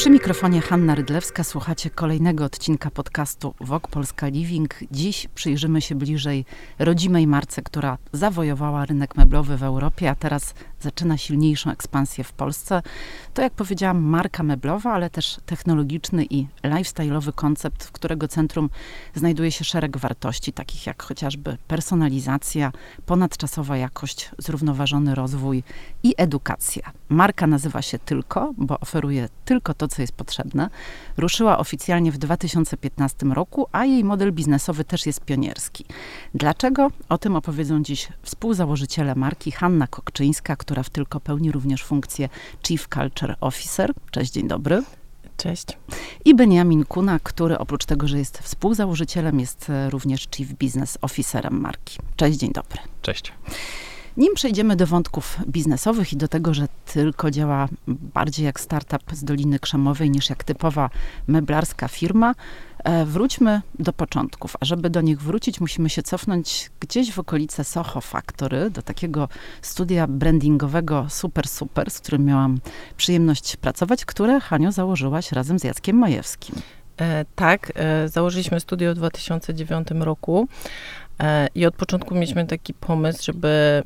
Przy mikrofonie Hanna Rydlewska słuchacie kolejnego odcinka podcastu Wok Polska Living. Dziś przyjrzymy się bliżej rodzimej marce, która zawojowała rynek meblowy w Europie, a teraz zaczyna silniejszą ekspansję w Polsce. To, jak powiedziałam, marka meblowa, ale też technologiczny i lifestyle'owy koncept, w którego centrum znajduje się szereg wartości, takich jak chociażby personalizacja, ponadczasowa jakość, zrównoważony rozwój i edukacja. Marka nazywa się Tylko, bo oferuje tylko to, co jest potrzebne. Ruszyła oficjalnie w 2015 roku, a jej model biznesowy też jest pionierski. Dlaczego? O tym opowiedzą dziś współzałożyciele marki Hanna Kokczyńska, która w Tylko pełni również funkcję Chief Culture Officer. Cześć, dzień dobry. Cześć. I Benjamin Kuna, który oprócz tego, że jest współzałożycielem, jest również Chief Business Officerem marki. Cześć, dzień dobry. Cześć. Nim przejdziemy do wątków biznesowych i do tego, że tylko działa bardziej jak startup z Doliny Krzemowej niż jak typowa meblarska firma, e, wróćmy do początków. A żeby do nich wrócić, musimy się cofnąć gdzieś w okolice Soho Factory, do takiego studia brandingowego Super Super, z którym miałam przyjemność pracować, które Hanio założyłaś razem z Jackiem Majewskim. E, tak, e, założyliśmy studio w 2009 roku e, i od początku mieliśmy taki pomysł, żeby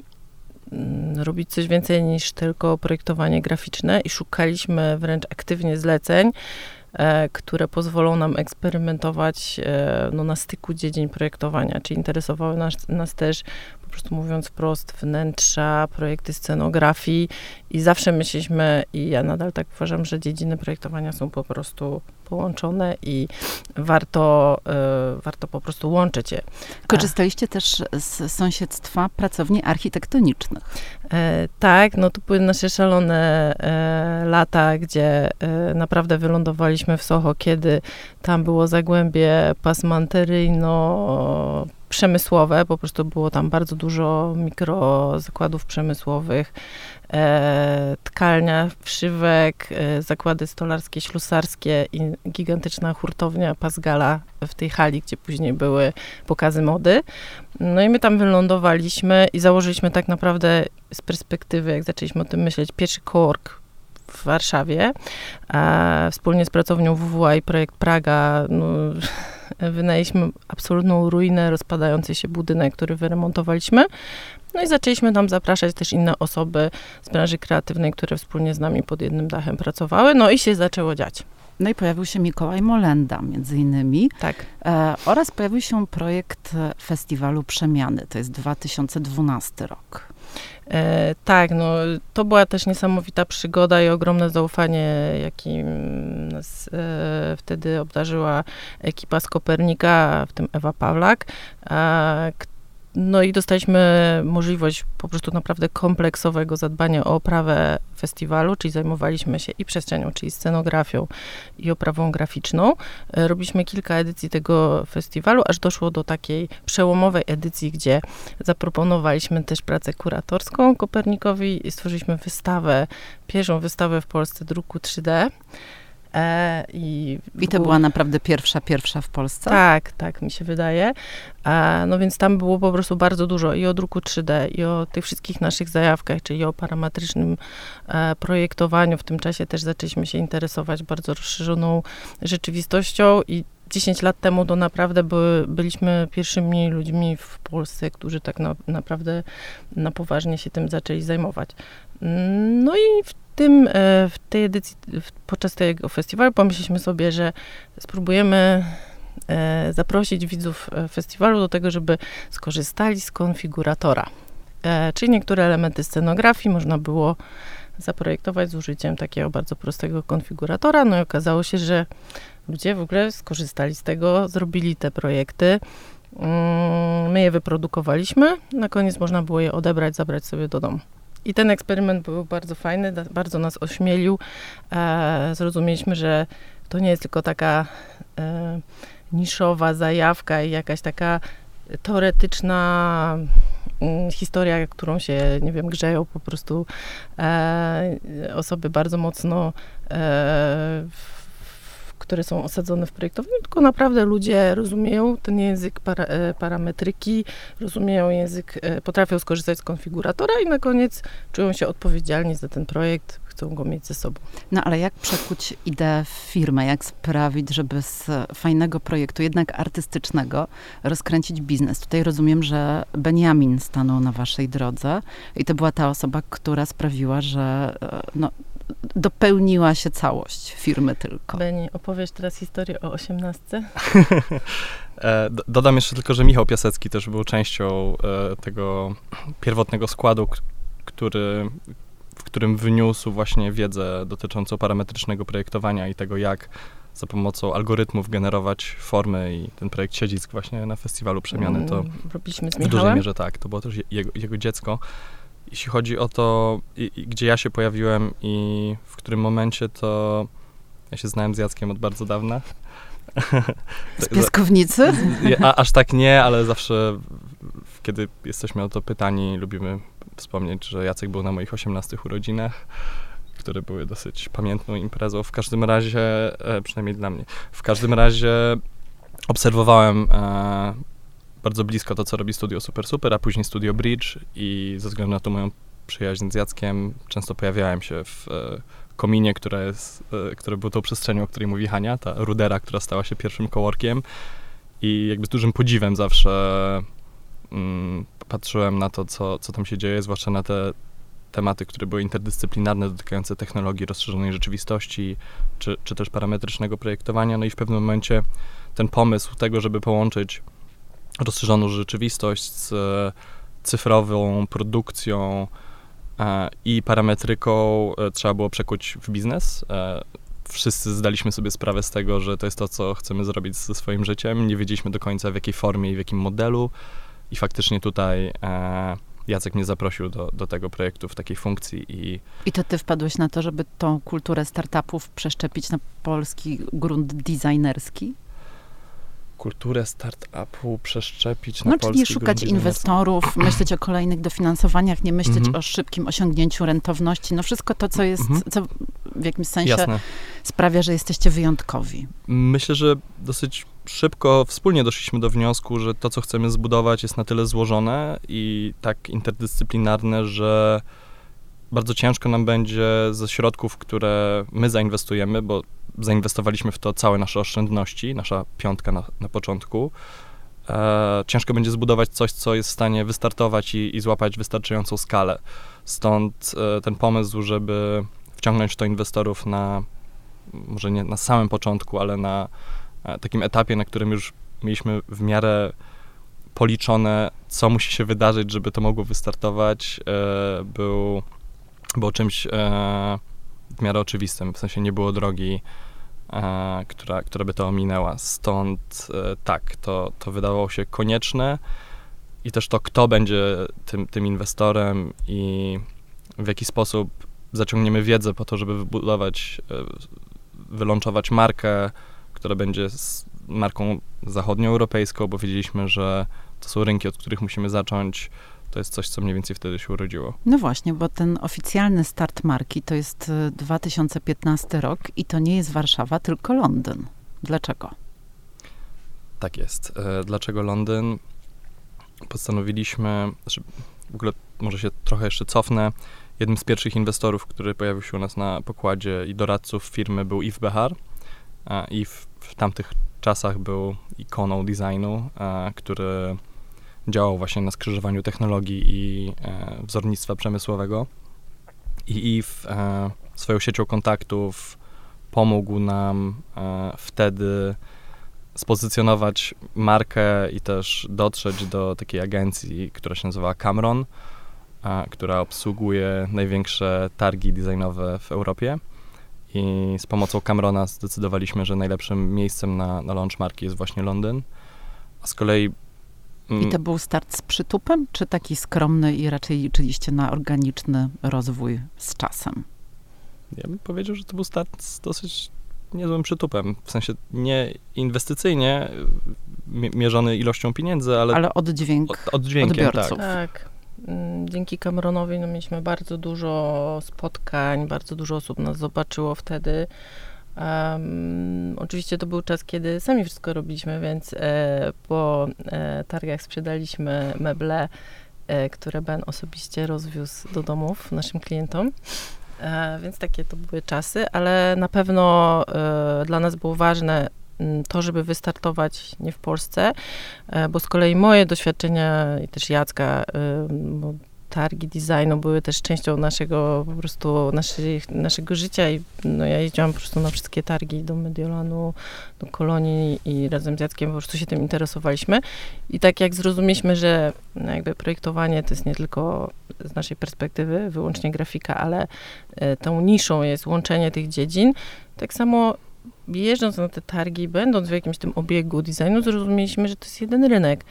robić coś więcej niż tylko projektowanie graficzne i szukaliśmy wręcz aktywnie zleceń, e, które pozwolą nam eksperymentować e, no, na styku dziedzin projektowania. Czyli interesowały nas, nas też, prostu mówiąc wprost, wnętrza, projekty scenografii i zawsze myśleliśmy, i ja nadal tak uważam, że dziedziny projektowania są po prostu połączone i warto, y, warto po prostu łączyć je. Korzystaliście też z sąsiedztwa pracowni architektonicznych. E, tak, no to były nasze szalone e, lata, gdzie naprawdę wylądowaliśmy w Soho, kiedy tam było zagłębie pasmanteryjno przemysłowe, po prostu było tam bardzo dużo mikrozakładów przemysłowych, e, tkalnia, wszywek, e, zakłady stolarskie, ślusarskie i gigantyczna hurtownia Pasgala w tej hali, gdzie później były pokazy mody. No i my tam wylądowaliśmy i założyliśmy tak naprawdę z perspektywy, jak zaczęliśmy o tym myśleć, pierwszy kork w Warszawie, a wspólnie z pracownią WWA i projekt Praga no, wynajęliśmy absolutną ruinę, rozpadający się budynek, który wyremontowaliśmy. No i zaczęliśmy tam zapraszać też inne osoby z branży kreatywnej, które wspólnie z nami pod jednym dachem pracowały. No i się zaczęło dziać. No i pojawił się Mikołaj Molenda między innymi. Tak. E, oraz pojawił się projekt festiwalu Przemiany. To jest 2012 rok. E, tak, no to była też niesamowita przygoda i ogromne zaufanie, jakim nas e, wtedy obdarzyła ekipa z Kopernika, w tym Ewa Pawlak, no i dostaliśmy możliwość po prostu naprawdę kompleksowego zadbania o oprawę festiwalu, czyli zajmowaliśmy się i przestrzenią, czyli scenografią i oprawą graficzną. E, robiliśmy kilka edycji tego festiwalu, aż doszło do takiej przełomowej edycji, gdzie zaproponowaliśmy też pracę kuratorską Kopernikowi i stworzyliśmy wystawę, pierwszą wystawę w Polsce druku 3D. E, I, I to była naprawdę pierwsza, pierwsza w Polsce? Tak, tak mi się wydaje. E, no więc tam było po prostu bardzo dużo i o druku 3D, i o tych wszystkich naszych zajawkach, czyli o parametrycznym e, projektowaniu. W tym czasie też zaczęliśmy się interesować bardzo rozszerzoną rzeczywistością i 10 lat temu to naprawdę by, byliśmy pierwszymi ludźmi w Polsce, którzy tak na, naprawdę na poważnie się tym zaczęli zajmować. No i w tym, e, w tej edycji, podczas tego festiwalu pomyśleliśmy sobie, że spróbujemy e, zaprosić widzów e, festiwalu do tego, żeby skorzystali z konfiguratora. Czyli niektóre elementy scenografii można było zaprojektować z użyciem takiego bardzo prostego konfiguratora. No i okazało się, że ludzie w ogóle skorzystali z tego, zrobili te projekty. Mm, my je wyprodukowaliśmy. Na koniec można było je odebrać, zabrać sobie do domu. I ten eksperyment był bardzo fajny, bardzo nas ośmielił. E, zrozumieliśmy, że to nie jest tylko taka e, niszowa zajawka i jakaś taka teoretyczna mm, historia, którą się, nie wiem, grzeją po prostu e, osoby bardzo mocno e, które są osadzone w projektowaniu, tylko naprawdę ludzie rozumieją ten język para, e, parametryki, rozumieją język, e, potrafią skorzystać z konfiguratora i na koniec czują się odpowiedzialni za ten projekt, chcą go mieć ze sobą. No ale jak przekuć ideę w firmę? Jak sprawić, żeby z fajnego projektu, jednak artystycznego, rozkręcić biznes? Tutaj rozumiem, że Benjamin stanął na waszej drodze i to była ta osoba, która sprawiła, że e, no, dopełniła się całość firmy tylko. Beni, opowiesz teraz historię o osiemnastce? E, dodam jeszcze tylko, że Michał Piasecki też był częścią e, tego pierwotnego składu, który, w którym wyniósł właśnie wiedzę dotyczącą parametrycznego projektowania i tego, jak za pomocą algorytmów generować formy i ten projekt Siedzisk właśnie na festiwalu Przemiany, to Mm, Robiliśmy z w dużej mierze tak, to było też jego, jego dziecko. Jeśli chodzi o to, i, i gdzie ja się pojawiłem i w którym momencie, to ja się znałem z Jackiem od bardzo dawna. Z piaskownicy? A, aż tak nie, ale zawsze, kiedy jesteśmy o to pytani, lubimy wspomnieć, że Jacek był na moich 18 urodzinach, które były dosyć pamiętną imprezą. W każdym razie, e, przynajmniej dla mnie, w każdym razie obserwowałem e, bardzo blisko to, co robi Studio Super Super, a później Studio Bridge i ze względu na tą moją przyjaźń z Jackiem często pojawiałem się w e, kominie, która jest, które było tą przestrzenią, o której mówi Hania, ta rudera, która stała się pierwszym coworkiem i jakby z dużym podziwem zawsze mm, patrzyłem na to, co, co tam się dzieje, zwłaszcza na te tematy, które były interdyscyplinarne, dotykające technologii rozszerzonej rzeczywistości, czy, czy też parametrycznego projektowania. No i w pewnym momencie ten pomysł tego, żeby połączyć rozszerzoną rzeczywistość z e, cyfrową produkcją e, i parametryką e, trzeba było przekuć w biznes. Wszyscy zdaliśmy sobie sprawę z tego, że to jest to, co chcemy zrobić ze swoim życiem. Nie wiedzieliśmy do końca w jakiej formie i w jakim modelu i faktycznie tutaj Jacek mnie zaprosił do, do tego projektu w takiej funkcji i I to ty wpadłeś na to, żeby tą kulturę startupów przeszczepić na polski grunt designerski? Kulturę startupu przeszczepić na No, czyli szukać grunt biznesu. inwestorów, myśleć o kolejnych dofinansowaniach, nie myśleć Mhm. o szybkim osiągnięciu rentowności. No wszystko to, co jest, Mhm. co w jakimś sensie Jasne. sprawia, że jesteście wyjątkowi. Myślę, że dosyć szybko wspólnie doszliśmy do wniosku, że to, co chcemy zbudować, jest na tyle złożone i tak interdyscyplinarne, że bardzo ciężko nam będzie ze środków, które my zainwestujemy, bo zainwestowaliśmy w to całe nasze oszczędności, nasza piątka na, na początku. E, ciężko będzie zbudować coś, co jest w stanie wystartować i, i złapać wystarczającą skalę. Stąd e, ten pomysł, żeby wciągnąć w to inwestorów na, może nie na samym początku, ale na e, takim etapie, na którym już mieliśmy w miarę policzone, co musi się wydarzyć, żeby to mogło wystartować, e, był, był czymś e, w miarę oczywistym. W sensie nie było drogi, e, która, która by to ominęła. Stąd e, tak, to, to wydawało się konieczne i też to, kto będzie tym, tym inwestorem i w jaki sposób zaciągniemy wiedzę po to, żeby wybudować, e, wylączować markę, która będzie marką zachodnioeuropejską, bo wiedzieliśmy, że to są rynki, od których musimy zacząć. To jest coś, co mniej więcej wtedy się urodziło. No właśnie, bo ten oficjalny start marki to jest y, 2015 rok i to nie jest Warszawa, tylko Londyn. Dlaczego? Tak jest. E, Dlaczego Londyn? Postanowiliśmy, znaczy w ogóle może się trochę jeszcze cofnę. Jednym z pierwszych inwestorów, który pojawił się u nas na pokładzie i doradców firmy był Yves Behar. E, I w, w tamtych czasach był ikoną designu, e, który działał właśnie na skrzyżowaniu technologii i e, wzornictwa przemysłowego. I Yves e, swoją siecią kontaktów pomógł nam e, wtedy spozycjonować markę i też dotrzeć do takiej agencji, która się nazywa Cameron, a, która obsługuje największe targi designowe w Europie. I z pomocą Camerona zdecydowaliśmy, że najlepszym miejscem na, na launch marki jest właśnie Londyn. A z kolei. I mm, to był start z przytupem, czy taki skromny i raczej liczyliście na organiczny rozwój z czasem? Ja bym powiedział, że to był start z dosyć niezłym przytupem. W sensie nie inwestycyjnie mi- mierzony ilością pieniędzy, ale, Ale oddźwięk od, oddźwiękiem, odbiorców. tak. Tak. Mm, Dzięki Cameronowi no, mieliśmy bardzo dużo spotkań, bardzo dużo osób nas zobaczyło wtedy. Um, oczywiście to był czas, kiedy sami wszystko robiliśmy, więc e, po e, targach sprzedaliśmy meble, e, które Ben osobiście rozwiózł do domów naszym klientom. E, więc takie to były czasy, ale na pewno e, dla nas było ważne to, żeby wystartować nie w Polsce, e, bo z kolei moje doświadczenia i też Jacka, bo targi designu były też częścią naszego po prostu naszych, naszego życia i no, ja jeździłam po prostu na wszystkie targi do Mediolanu, do Kolonii i razem z Jackiem po prostu się tym interesowaliśmy. I tak jak zrozumieliśmy, że no, jakby projektowanie to jest nie tylko z naszej perspektywy wyłącznie grafika, ale e, tą niszą jest łączenie tych dziedzin, tak samo jeżdżąc na te targi, będąc w jakimś tym obiegu designu, zrozumieliśmy, że to jest jeden rynek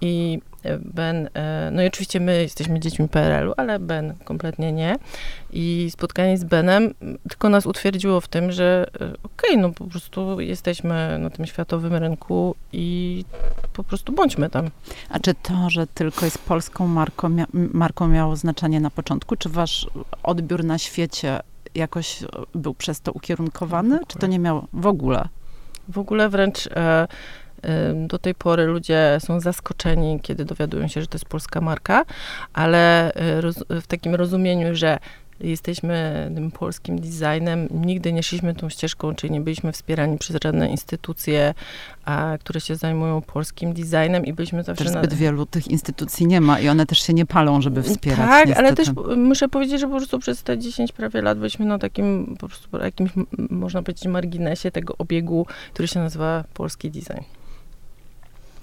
i e, Ben, e, no i oczywiście my jesteśmy dziećmi PRL-u, ale Ben kompletnie nie. I spotkanie z Benem tylko nas utwierdziło w tym, że e, okej, okay, no po prostu jesteśmy na tym światowym rynku i po prostu bądźmy tam. A czy to, że tylko jest polską marką, marką miało znaczenie na początku? Czy wasz odbiór na świecie jakoś był przez to ukierunkowany, czy to nie miało w ogóle? W ogóle wręcz... E, do tej pory ludzie są zaskoczeni, kiedy dowiadują się, że to jest polska marka, ale y, w takim rozumieniu, że jesteśmy tym polskim designem, nigdy nie szliśmy tą ścieżką, czyli nie byliśmy wspierani przez żadne instytucje, a, które się zajmują polskim designem i byliśmy zawsze... Też zbyt na... wielu tych instytucji nie ma i one też się nie palą, żeby wspierać. Tak, niestety. ale też muszę powiedzieć, że po prostu przez te 10 prawie lat byliśmy na takim po prostu jakimś, można powiedzieć, marginesie tego obiegu, który się nazywa polski design.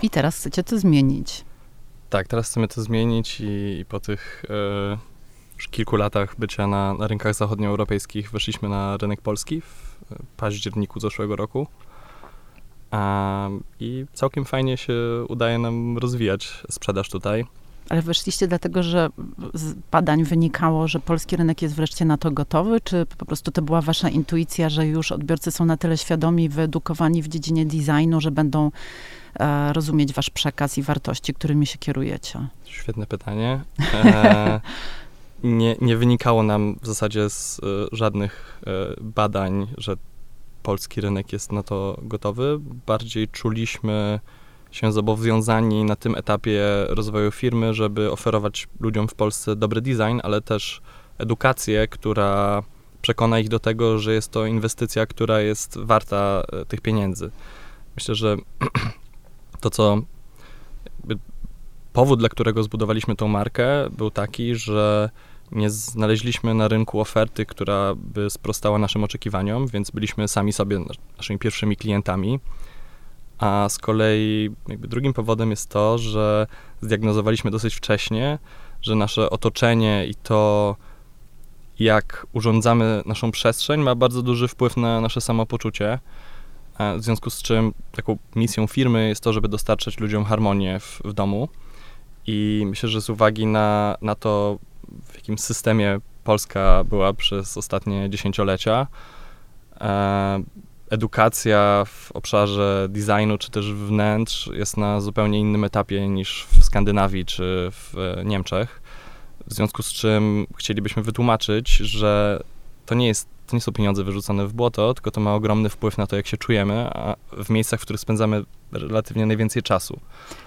I teraz chcecie to zmienić. Tak, teraz chcemy to zmienić i, i po tych e, już kilku latach bycia na, na rynkach zachodnioeuropejskich weszliśmy na rynek polski w październiku zeszłego roku. I całkiem fajnie się udaje nam rozwijać sprzedaż tutaj. Ale weszliście dlatego, że z badań wynikało, że polski rynek jest wreszcie na to gotowy, czy po prostu to była wasza intuicja, że już odbiorcy są na tyle świadomi, wyedukowani w dziedzinie designu, że będą rozumieć wasz przekaz i wartości, którymi się kierujecie? Świetne pytanie. E, nie, nie wynikało nam w zasadzie z e, żadnych e, badań, że polski rynek jest na to gotowy. Bardziej czuliśmy się zobowiązani na tym etapie rozwoju firmy, żeby oferować ludziom w Polsce dobry design, ale też edukację, która przekona ich do tego, że jest to inwestycja, która jest warta e, tych pieniędzy. Myślę, że to, co powód, dla którego zbudowaliśmy tą markę, był taki, że nie znaleźliśmy na rynku oferty, która by sprostała naszym oczekiwaniom, więc byliśmy sami sobie naszymi pierwszymi klientami. A z kolei drugim powodem jest to, że zdiagnozowaliśmy dosyć wcześnie, że nasze otoczenie i to, jak urządzamy naszą przestrzeń, ma bardzo duży wpływ na nasze samopoczucie. W związku z czym taką misją firmy jest to, żeby dostarczać ludziom harmonię w, w domu. I myślę, że z uwagi na, na to, w jakim systemie Polska była przez ostatnie dziesięciolecia, e, edukacja w obszarze designu czy też wnętrz jest na zupełnie innym etapie niż w Skandynawii czy w e, Niemczech. W związku z czym chcielibyśmy wytłumaczyć, że to nie jest to nie są pieniądze wyrzucone w błoto, tylko to ma ogromny wpływ na to, jak się czujemy, a w miejscach, w których spędzamy relatywnie najwięcej czasu.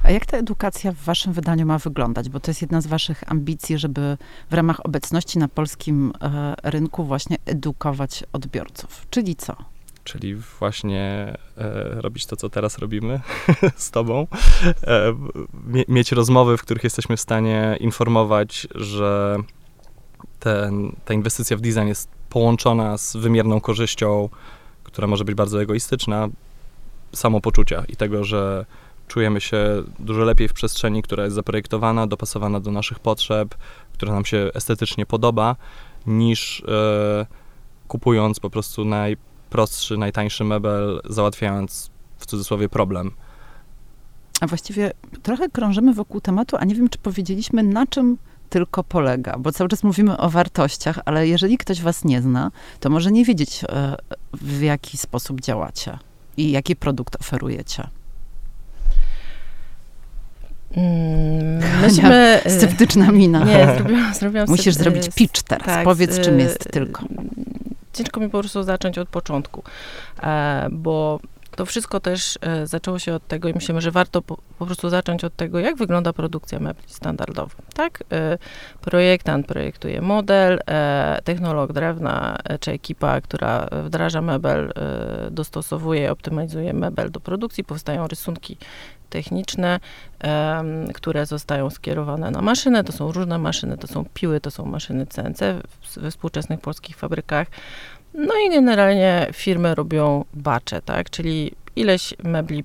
A jak ta edukacja w waszym wydaniu ma wyglądać? Bo to jest jedna z waszych ambicji, żeby w ramach obecności na polskim e, rynku właśnie edukować odbiorców. Czyli co? czyli właśnie e, robić to, co teraz robimy z Tobą, e, mie mieć rozmowy, w których jesteśmy w stanie informować, że ten, ta inwestycja w design jest połączona z wymierną korzyścią, która może być bardzo egoistyczna, samopoczucia i tego, że czujemy się dużo lepiej w przestrzeni, która jest zaprojektowana, dopasowana do naszych potrzeb, która nam się estetycznie podoba, niż e, kupując po prostu najprostszy, najtańszy mebel, załatwiając w cudzysłowie problem. A właściwie trochę krążymy wokół tematu, a nie wiem, czy powiedzieliśmy, na czym tylko polega? Bo cały czas mówimy o wartościach, ale jeżeli ktoś was nie zna, to może nie wiedzieć, e, w jaki sposób działacie i jaki produkt oferujecie. Mm, myśmy... Sceptyczna mina. Nie, zrobiłam, zrobiłam Musisz zrobić pitch teraz. Tak, Powiedz, czym jest tylko. ciężko mi po prostu zacząć od początku, e, bo to wszystko też e, zaczęło się od tego i myślimy, że warto po, po, prostu zacząć od tego, jak wygląda produkcja mebli standardowa. Tak? E, projektant projektuje model, e, technolog drewna czy ekipa, która wdraża mebel, dostosowuje i optymalizuje mebel do produkcji, powstają rysunki techniczne, które zostają skierowane na maszynę. To są różne maszyny, to są piły, to są maszyny CNC we współczesnych polskich fabrykach. No i generalnie firmy robią bacze, tak? Czyli ileś mebli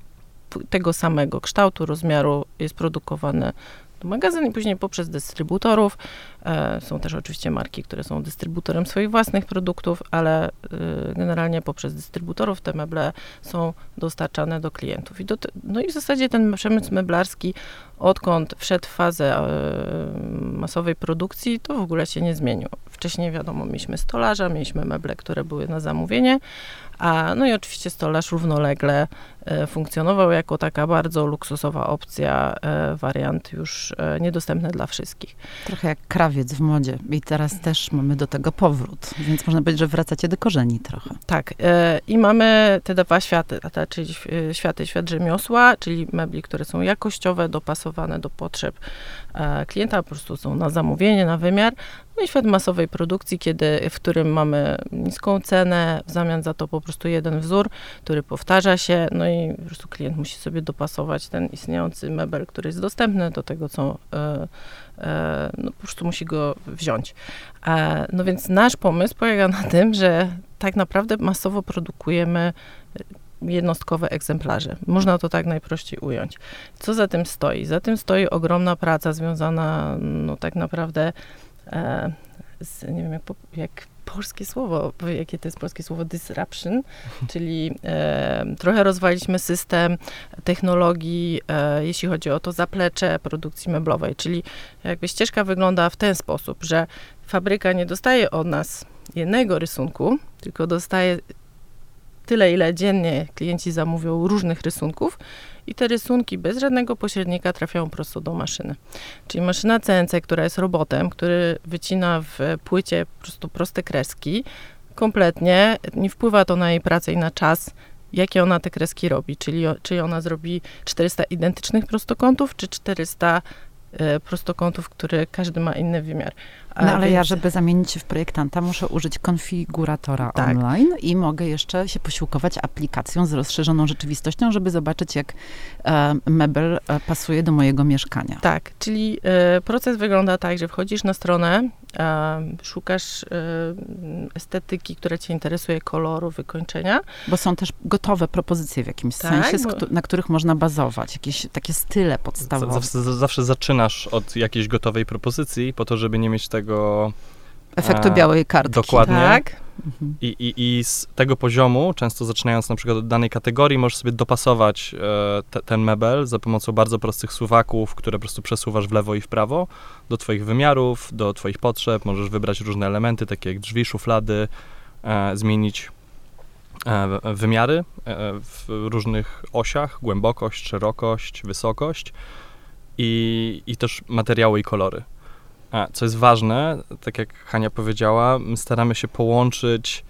tego samego kształtu, rozmiaru jest produkowane magazyn i później poprzez dystrybutorów. E, są też oczywiście marki, które są dystrybutorem swoich własnych produktów, ale e, generalnie poprzez dystrybutorów te meble są dostarczane do klientów. I do no i w zasadzie ten przemysł meblarski, odkąd wszedł w fazę e, masowej produkcji, to w ogóle się nie zmienił. Wcześniej wiadomo, mieliśmy stolarza, mieliśmy meble, które były na zamówienie, a, no i oczywiście stolarz równolegle e, funkcjonował jako taka bardzo luksusowa opcja, e, wariant już e, niedostępny dla wszystkich. Trochę jak krawiec w modzie i teraz też mamy do tego powrót, więc można powiedzieć, że wracacie do korzeni trochę. Tak i mamy te dwa światy, czyli światy, świat rzemiosła, czyli mebli, które są jakościowe, dopasowane do potrzeb klienta, po prostu są na zamówienie, na wymiar, no i świat masowej produkcji, kiedy, w którym mamy niską cenę, w zamian za to po prostu jeden wzór, który powtarza się, no i po prostu klient musi sobie dopasować ten istniejący mebel, który jest dostępny do tego, co e, e, no, po prostu musi go wziąć. E, no więc nasz pomysł polega na tym, że tak naprawdę masowo produkujemy jednostkowe egzemplarze. Można to tak najprościej ująć. Co za tym stoi? Za tym stoi ogromna praca związana, no tak naprawdę E, z, nie wiem jak, jak polskie słowo, jakie to jest polskie słowo, disruption, czyli e, trochę rozwaliliśmy system technologii, e, jeśli chodzi o to zaplecze produkcji meblowej, czyli jakby ścieżka wygląda w ten sposób, że fabryka nie dostaje od nas jednego rysunku, tylko dostaje tyle, ile dziennie klienci zamówią różnych rysunków i te rysunki bez żadnego pośrednika trafiają prosto do maszyny. Czyli maszyna CNC, która jest robotem, który wycina w płycie po prostu proste kreski, kompletnie nie wpływa to na jej pracę i na czas, jakie ona te kreski robi, czyli czy ona zrobi 400 identycznych prostokątów, czy 400 e, prostokątów, które każdy ma inny wymiar. No ale więc... ja, żeby zamienić się w projektanta, muszę użyć konfiguratora tak. online i mogę jeszcze się posiłkować aplikacją z rozszerzoną rzeczywistością, żeby zobaczyć, jak e, mebel e, pasuje do mojego mieszkania. Tak, czyli e, proces wygląda tak, że wchodzisz na stronę, szukasz e, estetyki, która cię interesuje, koloru, wykończenia. Bo są też gotowe propozycje w jakimś tak, sensie, bo... na których można bazować, jakieś takie style podstawowe. Zawsze, zawsze zaczynasz od jakiejś gotowej propozycji, po to, żeby nie mieć tego tego... Efektu białej kartki. Dokładnie. Tak. I, i, I z tego poziomu, często zaczynając na przykład od danej kategorii, możesz sobie dopasować e, te, ten mebel za pomocą bardzo prostych suwaków, które po prostu przesuwasz w lewo i w prawo do twoich wymiarów, do twoich potrzeb. Możesz wybrać różne elementy, takie jak drzwi, szuflady, e, zmienić e, wymiary w różnych osiach, głębokość, szerokość, wysokość i, i też materiały i kolory. Co jest ważne, tak jak Hania powiedziała, my staramy się połączyć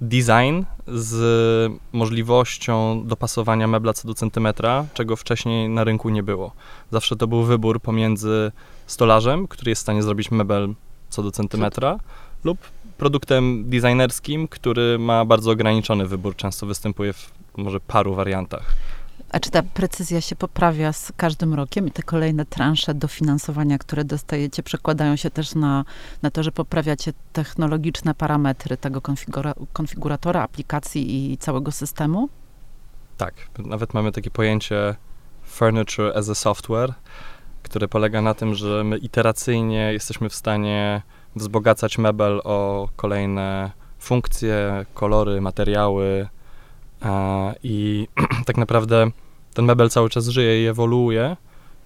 design z możliwością dopasowania mebla co do centymetra, czego wcześniej na rynku nie było. Zawsze to był wybór pomiędzy stolarzem, który jest w stanie zrobić mebel co do centymetra, lub produktem designerskim, który ma bardzo ograniczony wybór, często występuje w może paru wariantach. A czy ta precyzja się poprawia z każdym rokiem i te kolejne transze dofinansowania, które dostajecie, przekładają się też na, na to, że poprawiacie technologiczne parametry tego konfigura konfiguratora, aplikacji i całego systemu? Tak, nawet mamy takie pojęcie furniture as a software, które polega na tym, że my iteracyjnie jesteśmy w stanie wzbogacać mebel o kolejne funkcje, kolory, materiały i tak naprawdę ten mebel cały czas żyje i ewoluuje.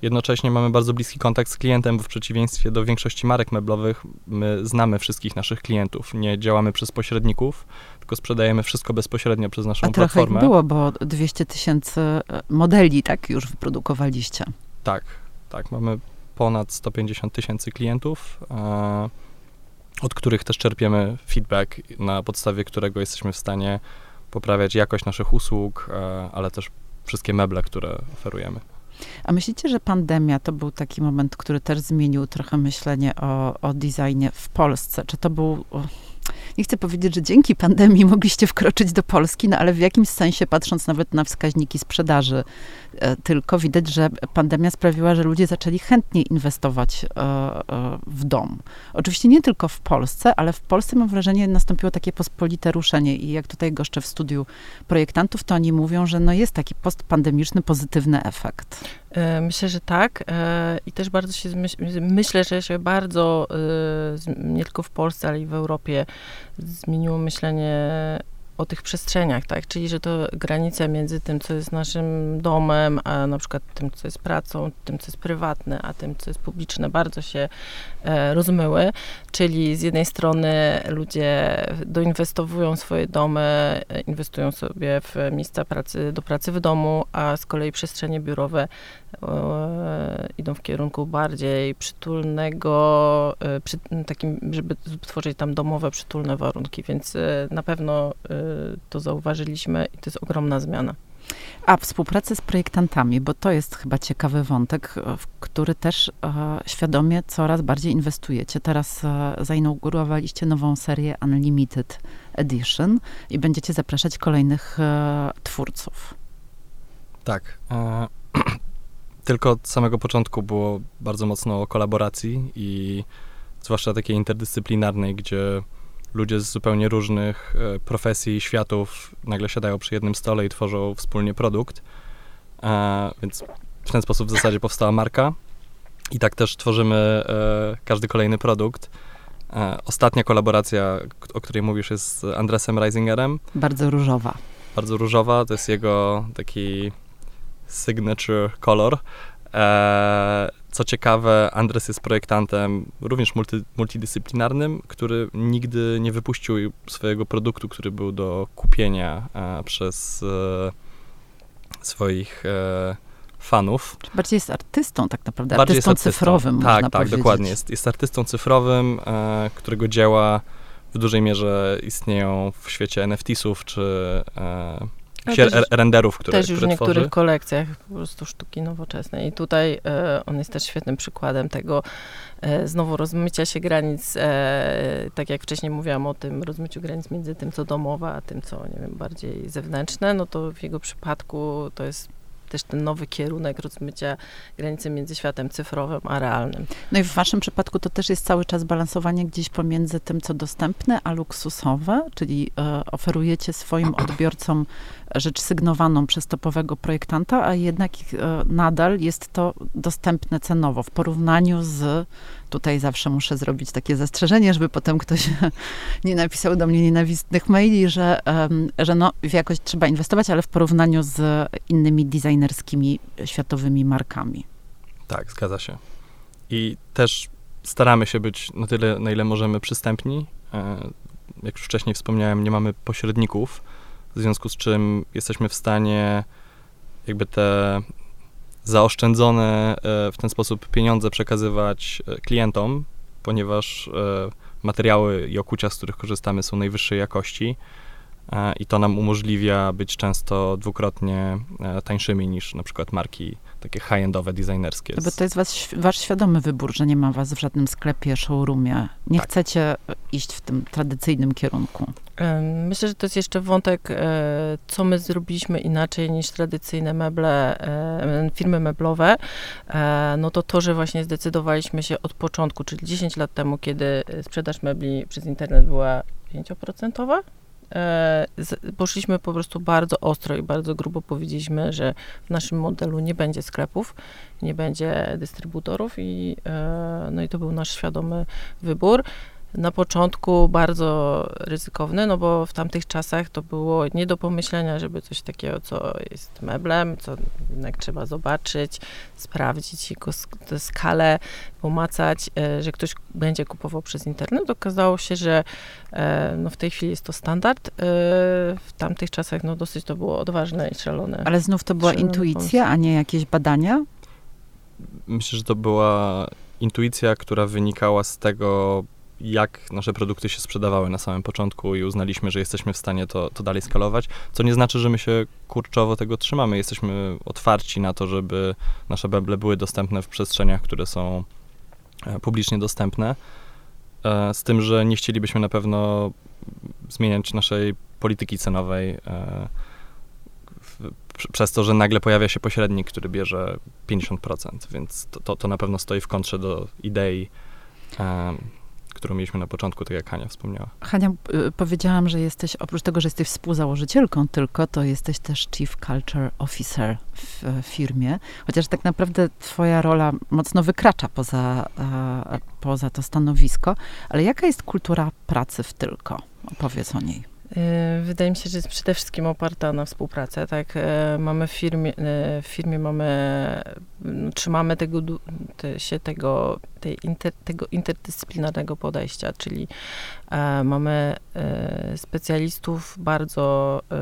Jednocześnie mamy bardzo bliski kontakt z klientem, bo w przeciwieństwie do większości marek meblowych, my znamy wszystkich naszych klientów. Nie działamy przez pośredników, tylko sprzedajemy wszystko bezpośrednio przez naszą A platformę. A było, bo 200 tysięcy e, modeli tak już wyprodukowaliście. Tak, tak. Mamy ponad 150 tysięcy klientów. od których też czerpiemy feedback, na podstawie którego jesteśmy w stanie poprawiać jakość naszych usług, e, ale też wszystkie meble, które oferujemy. A myślicie, że pandemia to był taki moment, który też zmienił trochę myślenie o, o designie w Polsce? Czy to był nie chcę powiedzieć, że dzięki pandemii mogliście wkroczyć do Polski, no ale w jakimś sensie, patrząc nawet na wskaźniki sprzedaży, tylko widać, że pandemia sprawiła, że ludzie zaczęli chętniej inwestować e, e, w dom. Oczywiście nie tylko w Polsce, ale w Polsce mam wrażenie, nastąpiło takie pospolite ruszenie i jak tutaj goszczę w studiu projektantów, to oni mówią, że no jest taki postpandemiczny, pozytywny efekt. Myślę, że tak. I też bardzo się myślę, że się bardzo nie tylko w Polsce, ale i w Europie zmieniło myślenie o tych przestrzeniach, tak? Czyli, że to granica między tym, co jest naszym domem, a na przykład tym, co jest pracą, tym, co jest prywatne, a tym, co jest publiczne, bardzo się e, rozmyły. Czyli z jednej strony ludzie doinwestowują swoje domy, e, inwestują sobie w miejsca pracy, do pracy w domu, a z kolei przestrzenie biurowe idą w kierunku bardziej przytulnego, e, przy, takim, żeby tworzyć tam domowe, przytulne warunki, więc e, na pewno e, to zauważyliśmy i to jest ogromna zmiana. A współpracę z projektantami, bo to jest chyba ciekawy wątek, w który też e, świadomie coraz bardziej inwestujecie. Teraz e, zainaugurowaliście nową serię Unlimited Edition i będziecie zapraszać kolejnych e, twórców. Tak. E, tylko od samego początku było bardzo mocno o kolaboracji i zwłaszcza takiej interdyscyplinarnej, gdzie ludzie z zupełnie różnych e, profesji i światów nagle siadają przy jednym stole i tworzą wspólnie produkt. E, więc w ten sposób w zasadzie powstała marka. I tak też tworzymy e, każdy kolejny produkt. Ostatnia kolaboracja, o której mówisz, jest z Andresem Reisingerem. Bardzo różowa. Bardzo różowa, to jest jego taki signature color. Co ciekawe, Andres jest projektantem również multi, multidyscyplinarnym, który nigdy nie wypuścił swojego produktu, który był do kupienia e, przez e, swoich e, fanów. Bardziej jest artystą tak naprawdę, bardziej artystą, artystą cyfrowym Tak, tak, powiedzieć. dokładnie. Jest, jest artystą cyfrowym, e, którego dzieła w dużej mierze istnieją w świecie NFT-sów czy e, też, renderów, które Też już które w niektórych tworzy. kolekcjach po prostu sztuki nowoczesnej. I tutaj e, on jest też świetnym przykładem tego e, znowu rozmycia się granic, e, tak jak wcześniej mówiłam o tym rozmyciu granic między tym, co domowe, a tym, co nie wiem, bardziej zewnętrzne, no to w jego przypadku to jest też ten nowy kierunek rozmycia granicy między światem cyfrowym a realnym. No i w waszym przypadku to też jest cały czas balansowanie gdzieś pomiędzy tym, co dostępne, a luksusowe, czyli e, oferujecie swoim odbiorcom rzecz sygnowaną przez topowego projektanta, a jednak e, nadal jest to dostępne cenowo w porównaniu z tutaj zawsze muszę zrobić takie zastrzeżenie, żeby potem ktoś nie napisał do mnie nienawistnych maili, że, że no, w jakość trzeba inwestować, ale w porównaniu z innymi designerskimi światowymi markami. Tak, zgadza się. I też staramy się być na tyle, na ile możemy przystępni. E, jak już wcześniej wspomniałem, nie mamy pośredników, w związku z czym jesteśmy w stanie jakby te zaoszczędzone e, w ten sposób pieniądze przekazywać e, klientom, ponieważ e, materiały i okucia, z których korzystamy, są najwyższej jakości i to nam umożliwia być często dwukrotnie tańszymi niż na przykład marki takie high-endowe, designerskie. No bo to jest was, wasz świadomy wybór, że nie ma was w żadnym sklepie, showroomie. Nie tak. chcecie iść w tym tradycyjnym kierunku. Myślę, że to jest jeszcze wątek, e, co my zrobiliśmy inaczej niż tradycyjne meble, e, firmy meblowe. E, no to to, że właśnie zdecydowaliśmy się od początku, czyli 10 lat temu, kiedy sprzedaż mebli przez internet była 5%, poszliśmy po prostu bardzo ostro i bardzo grubo powiedzieliśmy, że w naszym modelu nie będzie sklepów, nie będzie dystrybutorów i, no i to był nasz świadomy wybór na początku bardzo ryzykowny, no bo w tamtych czasach to było nie do pomyślenia, żeby coś takiego, co jest meblem, co jednak trzeba zobaczyć, sprawdzić jego skalę, pomacać, e, że ktoś będzie kupował przez internet. Okazało się, że e, no w tej chwili jest to standard. E, w tamtych czasach no dosyć to było odważne i szalone. Ale znów to była intuicja, pomysł. a nie jakieś badania? Myślę, że to była intuicja, która wynikała z tego, jak nasze produkty się sprzedawały na samym początku i uznaliśmy, że jesteśmy w stanie to, to dalej skalować, co nie znaczy, że my się kurczowo tego trzymamy. Jesteśmy otwarci na to, żeby nasze meble były dostępne w przestrzeniach, które są e, publicznie dostępne, e, z tym, że nie chcielibyśmy na pewno zmieniać naszej polityki cenowej e, przez to, że nagle pojawia się pośrednik, który bierze 50%, więc to, to, to na pewno stoi w kontrze do idei którą mieliśmy na początku, tak jak Hania wspomniała. Hania, y, powiedziałam, że jesteś, oprócz tego, że jesteś współzałożycielką tylko, to jesteś też Chief Culture Officer w firmie, chociaż tak naprawdę twoja rola mocno wykracza poza, e, poza to stanowisko, ale jaka jest kultura pracy w Tylko? Opowiedz o niej. Y, wydaje mi się, że jest przede wszystkim oparta na współpracy. Tak, y, mamy w firmie, y, w firmie mamy, trzymamy tego, te, się tego, tej inter, tego interdyscyplinarnego podejścia, czyli e, mamy e, specjalistów bardzo e,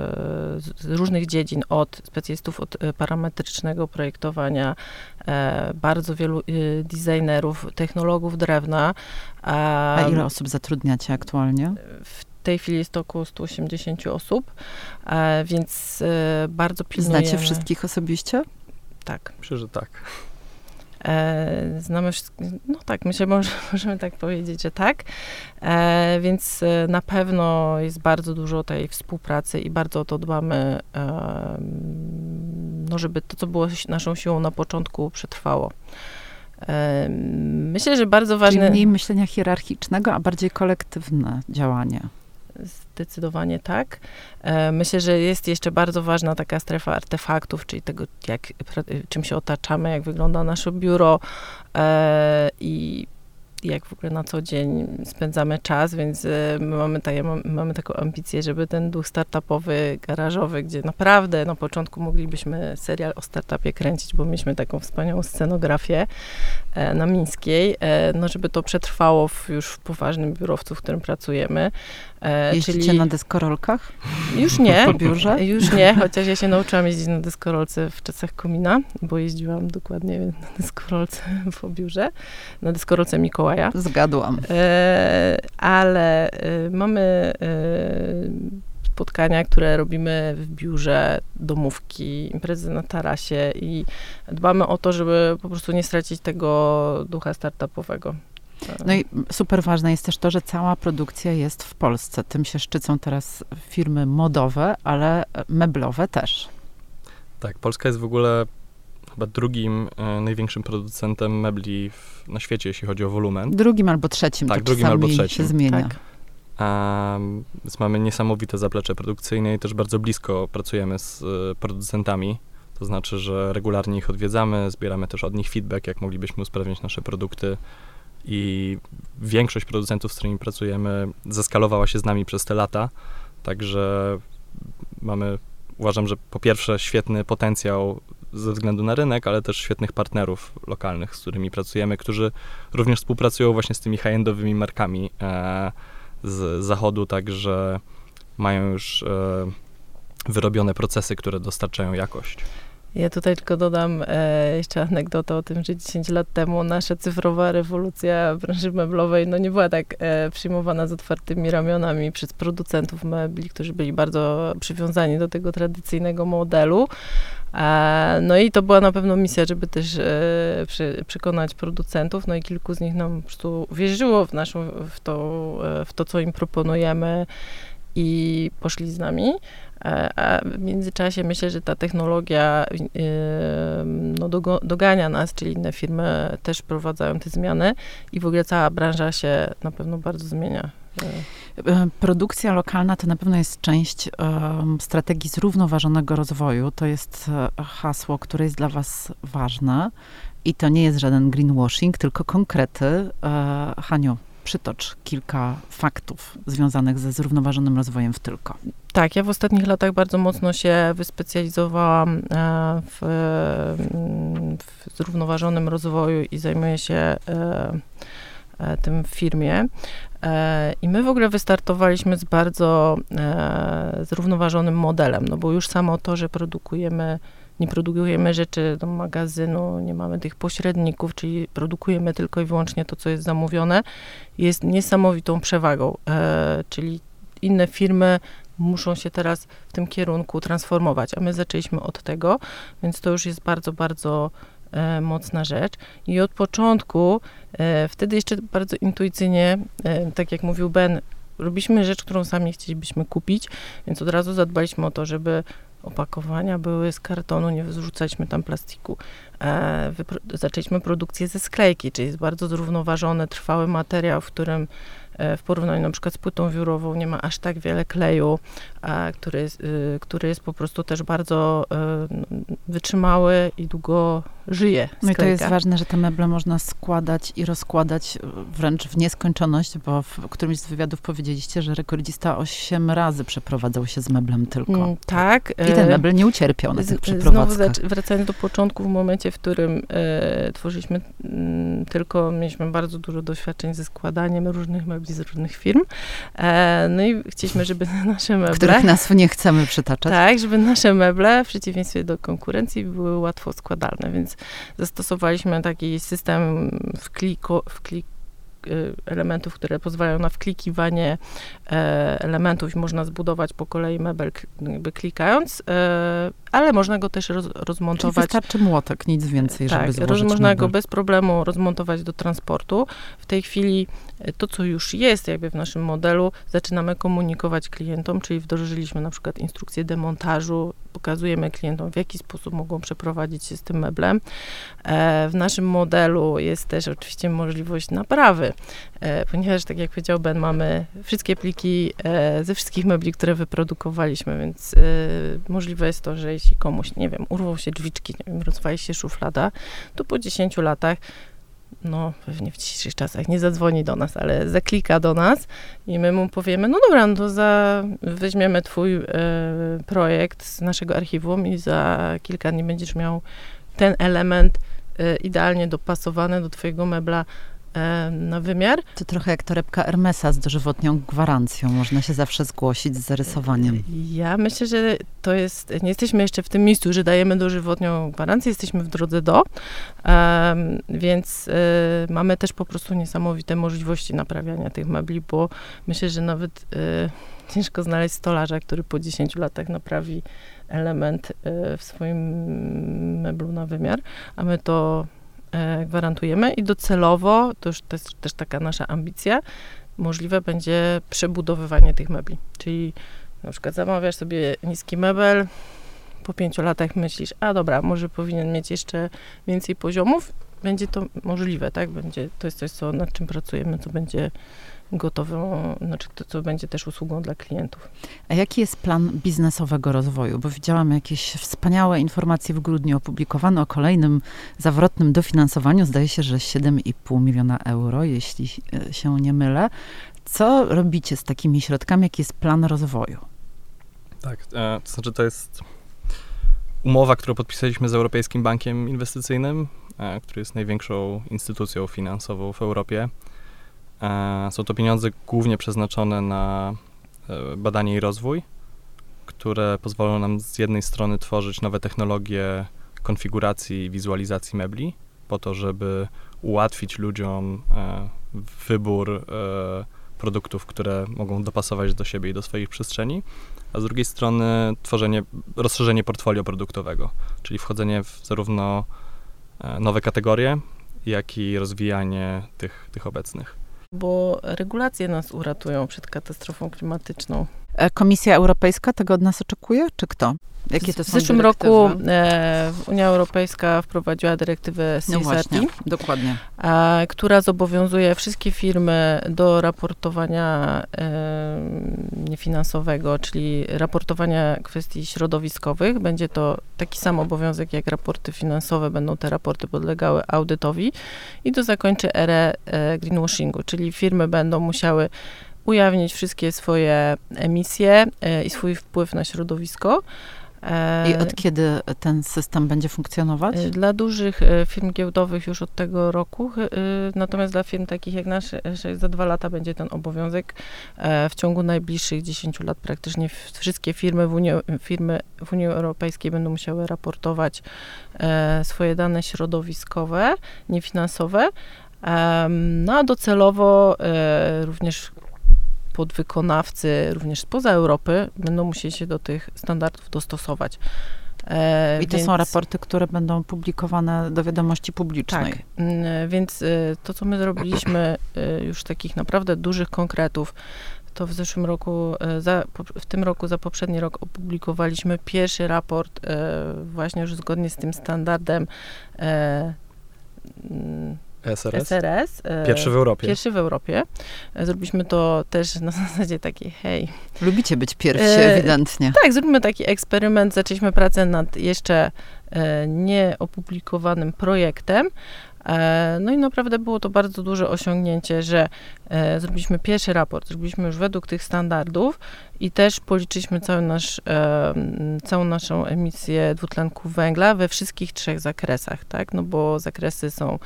z różnych dziedzin, od specjalistów od parametrycznego projektowania, bardzo wielu designerów, technologów drewna. A ile osób zatrudniacie aktualnie? W tej chwili jest to około 180 osób, e, więc e, bardzo pilnujemy. Znacie wszystkich osobiście? Tak. Myślę, że tak. E, znamy wszystkich, no tak, myślę, że możemy tak powiedzieć, że tak. E, więc na pewno jest bardzo dużo tej współpracy i bardzo o to dbamy, e, no żeby to, co było naszą siłą na początku, przetrwało. Myślę, że bardzo ważne. Czyli mniej myślenia hierarchicznego, a bardziej kolektywne działanie. Zdecydowanie tak. E, myślę, że jest jeszcze bardzo ważna taka strefa artefaktów, czyli tego, jak, czym się otaczamy, jak wygląda nasze biuro e, i jak w ogóle na co dzień spędzamy czas, więc e, my mamy, tak, mamy taką ambicję, żeby ten duch startupowy, garażowy, gdzie naprawdę na początku moglibyśmy serial o startupie kręcić, bo mieliśmy taką wspaniałą scenografię na Mińskiej, no żeby to przetrwało w, już w poważnym biurowcu, w którym pracujemy. E, Jeździcie czyli... na deskorolkach? Już nie. Po biurze? Już nie, chociaż ja się nauczyłam jeździć na deskorolce w czasach komina, bo jeździłam dokładnie na deskorolce po biurze, na deskorolce Mikołaja. Zgadłam. E, ale e, mamy e, spotkania, które robimy w biurze, domówki, imprezy na tarasie i dbamy o to, żeby po prostu nie stracić tego ducha startupowego. No i super ważne jest też to, że cała produkcja jest w Polsce. Tym się szczycą teraz firmy modowe, ale meblowe też. Tak, Polska jest w ogóle chyba drugim e, największym producentem mebli w, na świecie, jeśli chodzi o wolumen. Drugim albo trzecim. Tak, drugim albo trzecim. się zmienia. Tak. Um, więc mamy niesamowite zaplecze produkcyjne i też bardzo blisko pracujemy z y, producentami. To znaczy, że regularnie ich odwiedzamy, zbieramy też od nich feedback, jak moglibyśmy usprawnić nasze produkty i większość producentów, z którymi pracujemy, zeskalowała się z nami przez te lata, także mamy, uważam, że po pierwsze świetny potencjał ze względu na rynek, ale też świetnych partnerów lokalnych, z którymi pracujemy, którzy również współpracują właśnie z tymi high-endowymi markami e, z zachodu, także mają już e, wyrobione procesy, które dostarczają jakość. Ja tutaj tylko dodam e, jeszcze anegdotę o tym, że 10 lat temu nasza cyfrowa rewolucja branży meblowej no nie była tak e, przyjmowana z otwartymi ramionami przez producentów mebli, którzy byli bardzo przywiązani do tego tradycyjnego modelu. E, no i to była na pewno misja, żeby też e, przekonać producentów, no i kilku z nich nam po prostu wierzyło w, naszą, w, to, e, w to, co im proponujemy i poszli z nami. E, a w międzyczasie myślę, że ta technologia no, dogania nas, czyli inne firmy też prowadzają te zmiany i w ogóle cała branża się na pewno bardzo zmienia. E, produkcja lokalna to na pewno jest część um, strategii zrównoważonego rozwoju. To jest hasło, które jest dla Was ważne i to nie jest żaden greenwashing, tylko konkrety. E, Haniu, przytocz kilka faktów związanych ze zrównoważonym rozwojem w Tylko. Tak, ja w ostatnich latach bardzo mocno się wyspecjalizowałam e, w, w zrównoważonym rozwoju i zajmuję się e, e, tym w firmie. I my w ogóle wystartowaliśmy z bardzo zrównoważonym modelem, no bo już samo to, że produkujemy nie produkujemy rzeczy do magazynu, nie mamy tych pośredników, czyli produkujemy tylko i wyłącznie to, co jest zamówione, jest niesamowitą przewagą. E, czyli inne firmy muszą się teraz w tym kierunku transformować, a my zaczęliśmy od tego, więc to już jest bardzo, bardzo e, mocna rzecz. I od początku, e, wtedy jeszcze bardzo intuicyjnie, e, tak jak mówił Ben, robiliśmy rzecz, którą sami chcielibyśmy kupić, więc od razu zadbaliśmy o to, żeby opakowania były z kartonu, nie wrzucaliśmy tam plastiku. E, zaczęliśmy produkcję ze sklejki, czyli jest bardzo zrównoważony, trwały materiał, w którym w porównaniu na przykład z płytą wiórową nie ma aż tak wiele kleju, który jest, y, który jest po prostu też bardzo y, wytrzymały i długo żyje. No i to jest ważne, że te meble można składać i rozkładać wręcz w nieskończoność, bo w którymś z wywiadów powiedzieliście, że rekordzista 8 razy przeprowadzał się z meblem tylko. Mm, tak. I ten e, mebel nie ucierpiał na tych przeprowadzkach. Znowu wracając do początku, w momencie, w którym e, tworzyliśmy m, tylko, mieliśmy bardzo dużo doświadczeń ze składaniem różnych mebli z różnych firm. E, no i chcieliśmy, żeby nasze meble... Których nazw nie chcemy przytaczać. Tak, żeby nasze meble, w przeciwieństwie do konkurencji, były łatwo składalne, więc zastosowaliśmy taki system w, kliko, w klik y, elementów, które pozwalają na wklikiwanie e, elementów i można zbudować po kolei mebel jakby klikając, e, ale można go też roz, rozmontować. Czyli wystarczy młotek, nic więcej, tak, żeby złożyć można mebel. go bez problemu rozmontować do transportu. W tej chwili e, to, co już jest jakby w naszym modelu, zaczynamy komunikować klientom, czyli wdrożyliśmy na przykład instrukcję demontażu, pokazujemy klientom, w jaki sposób mogą przeprowadzić się z tym meblem. E, w naszym modelu jest też oczywiście możliwość naprawy, e, ponieważ, tak jak powiedział Ben, mamy wszystkie pliki ze wszystkich mebli, które wyprodukowaliśmy, więc możliwe jest to, że jeśli jeśli komuś, nie wiem, urwał się drzwiczki, nie wiem, rozwali się szuflada, to po 10 latach no pewnie w dzisiejszych czasach nie zadzwoni do nas, ale zaklika do nas i my mu powiemy, no dobra, no to za, weźmiemy twój e, projekt z naszego archiwum i za kilka dni będziesz miał ten element e, idealnie dopasowany do twojego mebla E, na wymiar. To trochę jak torebka Hermesa z dożywotnią gwarancją. Można się zawsze zgłosić z zarysowaniem. Ja myślę, że to jest, nie jesteśmy jeszcze w tym miejscu, że dajemy dożywotnią gwarancję, jesteśmy w drodze do, um, więc y, mamy też po prostu niesamowite możliwości naprawiania tych mebli, bo myślę, że nawet y, ciężko znaleźć stolarza, który po 10 latach naprawi element y, w swoim meblu na wymiar, a my to E, gwarantujemy i docelowo, to już to jest też taka nasza ambicja, możliwe będzie przebudowywanie tych mebli. Czyli na przykład zamawiasz sobie niski mebel, po pięciu latach myślisz, a dobra, może powinien mieć jeszcze więcej poziomów, będzie to możliwe, tak? Będzie, to jest coś, co, nad czym pracujemy, co będzie gotową, znaczy to, co będzie też usługą dla klientów. A jaki jest plan biznesowego rozwoju? Bo widziałam jakieś wspaniałe informacje w grudniu opublikowane o kolejnym zawrotnym dofinansowaniu. Zdaje się, że 7,5 miliona euro, jeśli e, się nie mylę. Co robicie z takimi środkami? Jaki jest plan rozwoju? Tak, e, to znaczy to jest umowa, którą podpisaliśmy z Europejskim Bankiem Inwestycyjnym, e, który jest największą instytucją finansową w Europie. E, są to pieniądze głównie przeznaczone na e, badanie i rozwój, które pozwolą nam z jednej strony tworzyć nowe technologie konfiguracji i wizualizacji mebli, po to, żeby ułatwić ludziom e, wybór produktów, które mogą dopasować do siebie i do swoich przestrzeni, a z drugiej strony tworzenie, rozszerzenie portfolio produktowego, czyli wchodzenie w zarówno nowe kategorie, jak i rozwijanie tych, tych obecnych bo regulacje nas uratują przed katastrofą klimatyczną. E, Komisja Europejska tego od nas oczekuje, czy kto? Jakie to w są W zeszłym dyrektywy? roku e, Unia Europejska wprowadziła dyrektywę CSRD, no właśnie, dokładnie. A, która zobowiązuje wszystkie firmy do raportowania e, niefinansowego, czyli raportowania kwestii środowiskowych. Będzie to taki sam obowiązek jak raporty finansowe, będą te raporty podlegały audytowi i to zakończy erę e, greenwashingu, czyli firmy będą musiały ujawnić wszystkie swoje emisje e, i swój wpływ na środowisko I od kiedy ten system będzie funkcjonować? e, Dla dużych e, firm giełdowych już od tego roku, e, natomiast dla firm takich jak nasze, za dwa lata będzie ten obowiązek. E, W ciągu najbliższych 10 lat praktycznie wszystkie firmy w Unii, firmy w Unii Europejskiej będą musiały raportować e, swoje dane środowiskowe, niefinansowe. No a docelowo e, również podwykonawcy, również spoza Europy, będą musieli się do tych standardów dostosować. E, I to więc- są raporty, które będą publikowane do wiadomości publicznej. tak, mm, więc y, to, co my zrobiliśmy, y, już takich naprawdę dużych konkretów, to w zeszłym roku, y, za, w tym roku, za poprzedni rok opublikowaliśmy pierwszy raport właśnie już zgodnie z tym standardem e, mm, SRS? SRS. e, Pierwszy w Europie. Pierwszy w Europie. E, Zrobiliśmy to też na zasadzie takiej, hej, Lubicie być pierwsi, E, ewidentnie. tak, zróbmy taki eksperyment. Zaczęliśmy pracę nad jeszcze nieopublikowanym projektem. E, no i naprawdę było to bardzo duże osiągnięcie, że e, zrobiliśmy pierwszy raport, zrobiliśmy już według tych standardów i też policzyliśmy cały nasz, e, całą naszą emisję dwutlenku węgla we wszystkich trzech zakresach, tak? No bo zakresy są,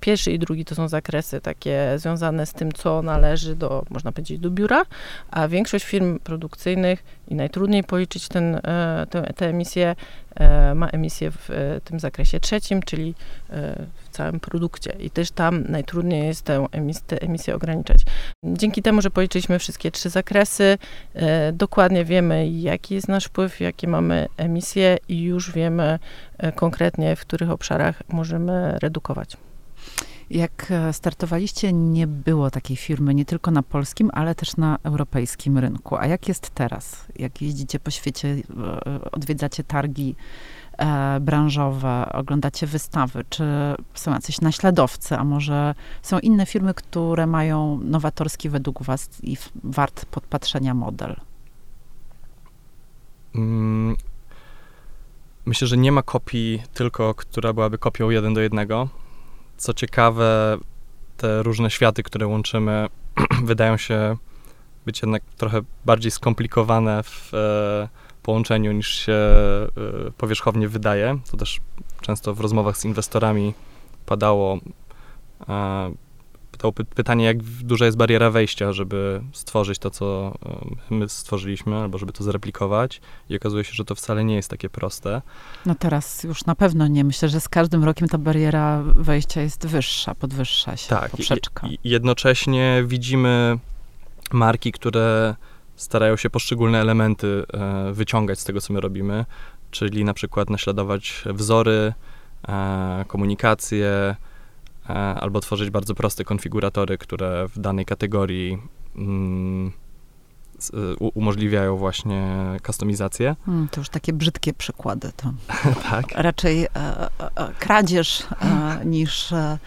pierwszy i drugi to są zakresy takie związane z tym, co należy do, można powiedzieć, do biura, a większość firm produkcyjnych i najtrudniej policzyć ten, te, te emisje, ma emisję w e, tym zakresie trzecim, czyli e, w całym produkcie. I też tam najtrudniej jest tę emis- te emisje ograniczać. Dzięki temu, że policzyliśmy wszystkie trzy zakresy, e, dokładnie wiemy, jaki jest nasz wpływ, jakie mamy emisje i już wiemy e, konkretnie, w których obszarach możemy redukować. Jak e, startowaliście, nie było takiej firmy nie tylko na polskim, ale też na europejskim rynku. A jak jest teraz? Jak jeździcie po świecie, e, odwiedzacie targi e, branżowe, oglądacie wystawy, czy są jacyś naśladowcy, a może są inne firmy, które mają nowatorski według was i wart podpatrzenia model? Mm, Myślę, że nie ma kopii tylko, która byłaby kopią jeden do jednego. Co ciekawe, te różne światy, które łączymy, wydają się być jednak trochę bardziej skomplikowane w e, połączeniu niż się e, powierzchownie wydaje. To też często w rozmowach z inwestorami padało, e, padało py- pytanie, jak duża jest bariera wejścia, żeby stworzyć to, co e, my stworzyliśmy, albo żeby to zreplikować. I okazuje się, że to wcale nie jest takie proste. No teraz już na pewno nie. Myślę, że z każdym rokiem ta bariera wejścia jest wyższa, podwyższa się, Tak, poprzeczka. i jednocześnie widzimy marki, które starają się poszczególne elementy e, wyciągać z tego, co my robimy, czyli na przykład naśladować wzory, e, komunikację, albo tworzyć bardzo proste konfiguratory, które w danej kategorii mm, u, umożliwiają właśnie kustomizację. Hmm, to już takie brzydkie przykłady. To tak. raczej e, e, e, kradzież e, niż e,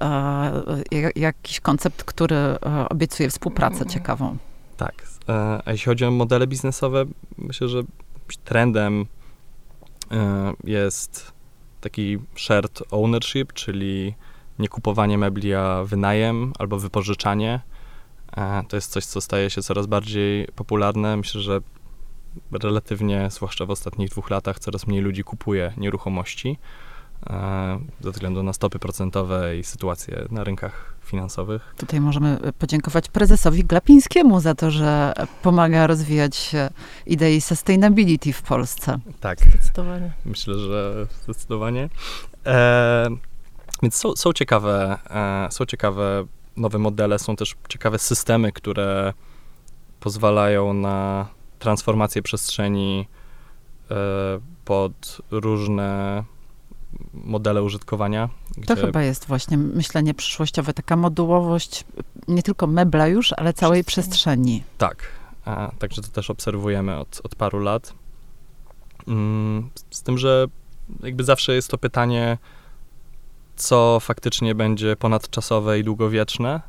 e, jak- jakiś koncept, który e, obiecuje współpracę ciekawą. Tak. E, A jeśli chodzi o modele biznesowe, myślę, że trendem e, jest taki shared ownership, czyli nie kupowanie mebli, a wynajem albo wypożyczanie. E, To jest coś, co staje się coraz bardziej popularne. Myślę, że relatywnie, zwłaszcza w ostatnich dwóch latach, coraz mniej ludzi kupuje nieruchomości e, ze względu na stopy procentowe i sytuację na rynkach finansowych. Tutaj możemy podziękować prezesowi Glapińskiemu za to, że pomaga rozwijać e, idei sustainability w Polsce. Tak. Zdecydowanie. Myślę, że zdecydowanie. E, więc są, są, ciekawe, e, są ciekawe nowe modele, są też ciekawe systemy, które pozwalają na transformację przestrzeni e, pod różne modele użytkowania. To gdzie- chyba jest właśnie myślenie przyszłościowe, taka modułowość nie tylko mebla już, ale całej Przestrzeni. przestrzeni. Tak, a, także to też obserwujemy od, od paru lat. Mm, z tym, że jakby zawsze jest to pytanie, co faktycznie będzie ponadczasowe i długowieczne.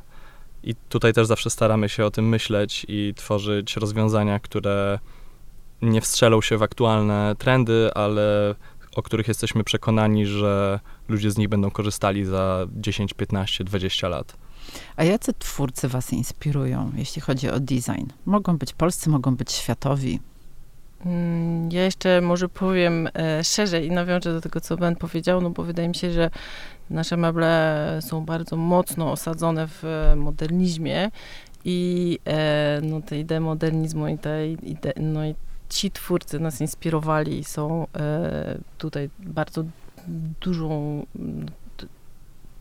I tutaj też zawsze staramy się o tym myśleć i tworzyć rozwiązania, które nie wstrzelą się w aktualne trendy, ale o których jesteśmy przekonani, że ludzie z nich będą korzystali za 10, 15, 20 lat. A jacy twórcy was inspirują, jeśli chodzi o design? Mogą być polscy, mogą być światowi. Mm, Ja jeszcze może powiem e, szerzej i nawiążę do tego, co Ben powiedział, no bo wydaje mi się, że nasze meble są bardzo mocno osadzone w e, modernizmie i e, no, te idee modernizmu i te no i ci twórcy nas inspirowali i są tutaj bardzo dużą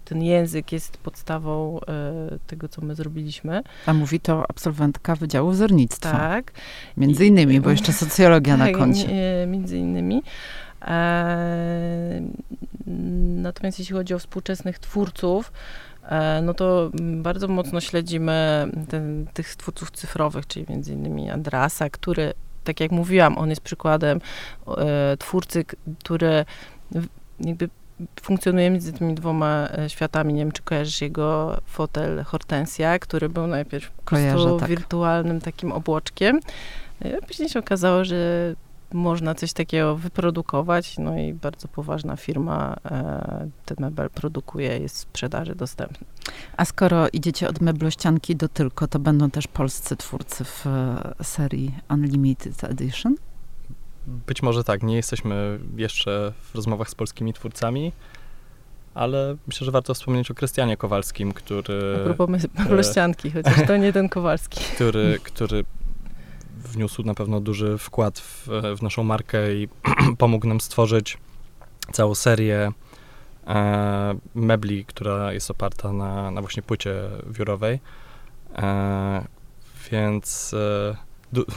ten język jest podstawą e, tego, co my zrobiliśmy. A mówi to absolwentka Wydziału Wzornictwa. Tak. Między innymi, bo jeszcze socjologia na Tak, koncie. e, Między innymi. E, natomiast jeśli chodzi o współczesnych twórców, no to bardzo mocno śledzimy ten, tych twórców cyfrowych, czyli między innymi Andrasa, który, tak jak mówiłam, on jest przykładem e, twórcy, który jakby funkcjonuje między tymi dwoma e, światami. Nie wiem, czy kojarzysz jego fotel Hortensia, który był najpierw po prostu tak. wirtualnym takim obłoczkiem. E, Później się okazało, że można coś takiego wyprodukować, no i bardzo poważna firma e, ten mebel produkuje, jest w sprzedaży dostępny. A skoro idziecie od meblościanki do tylko, to będą też polscy twórcy w e, serii Unlimited Edition? Być może tak, nie jesteśmy jeszcze w rozmowach z polskimi twórcami, ale myślę, że warto wspomnieć o Krystianie Kowalskim, który, me- meblościanki, chociaż to nie ten Kowalski. który, który wniósł na pewno duży wkład w, w naszą markę i pomógł nam stworzyć całą serię e, mebli, która jest oparta na, na właśnie płycie wiórowej. E, więc e,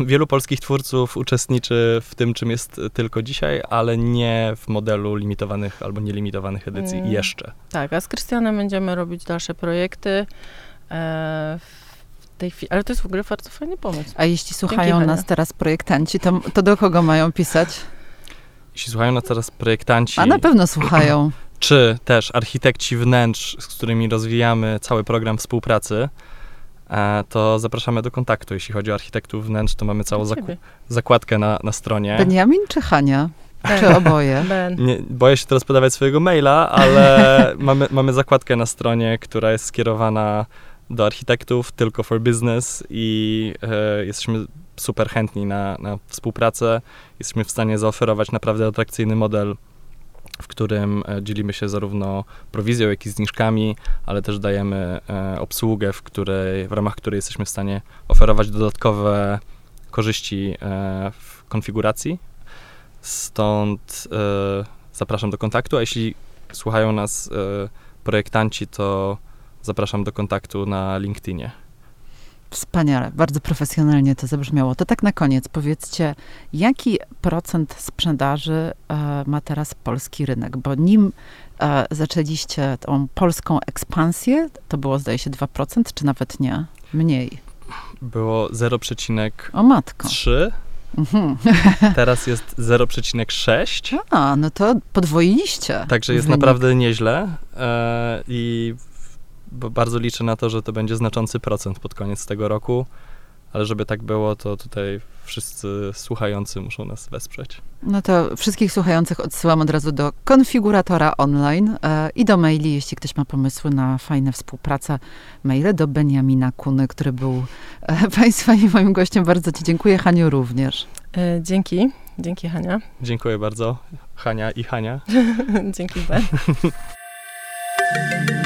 wielu polskich twórców uczestniczy w tym, czym jest tylko dzisiaj, ale nie w modelu limitowanych albo nielimitowanych edycji Mm. jeszcze. Tak, a z Krystianem będziemy robić dalsze projekty. E, w tej chwili, ale to jest w ogóle bardzo fajny pomysł. A jeśli słuchają Hania. nas teraz projektanci, to, to do kogo mają pisać? Jeśli słuchają nas teraz projektanci, A na pewno słuchają. czy też architekci wnętrz, z którymi rozwijamy cały program współpracy, to zapraszamy do kontaktu. Jeśli chodzi o architektów wnętrz, to mamy całą zaku- zakładkę na, na stronie. Benjamin czy Hania? Ben. Czy oboje? Ben. Nie, boję się teraz podawać swojego maila, ale mamy, mamy zakładkę na stronie, która jest skierowana do architektów, tylko for business i e, jesteśmy super chętni na, na współpracę. Jesteśmy w stanie zaoferować naprawdę atrakcyjny model, w którym e, dzielimy się zarówno prowizją, jak i zniżkami, ale też dajemy e, obsługę, w, której, w ramach której jesteśmy w stanie oferować dodatkowe korzyści e, w konfiguracji. Stąd zapraszam do kontaktu, a jeśli słuchają nas projektanci, to zapraszam do kontaktu na LinkedInie. Wspaniale, bardzo profesjonalnie to zabrzmiało. To tak na koniec powiedzcie, jaki procent sprzedaży e, ma teraz polski rynek? Bo nim e, zaczęliście tą polską ekspansję, to było zdaje się 2%, czy nawet nie? Mniej. Było 0,3, O matko. Mhm. teraz jest 0,6. A, no to podwoiliście. Także jest wynik. naprawdę nieźle e, i bo bardzo liczę na to, że to będzie znaczący procent pod koniec tego roku, ale żeby tak było, to tutaj wszyscy słuchający muszą nas wesprzeć. No to wszystkich słuchających odsyłam od razu do konfiguratora online e, i do maili, jeśli ktoś ma pomysły na fajne współpracę. Maile do Beniamina Kuny, który był e, Państwa i moim gościem. Bardzo Ci dziękuję, Haniu również. E, dzięki. Dzięki Hania. Dziękuję bardzo, Hania i Hania. dzięki Ben.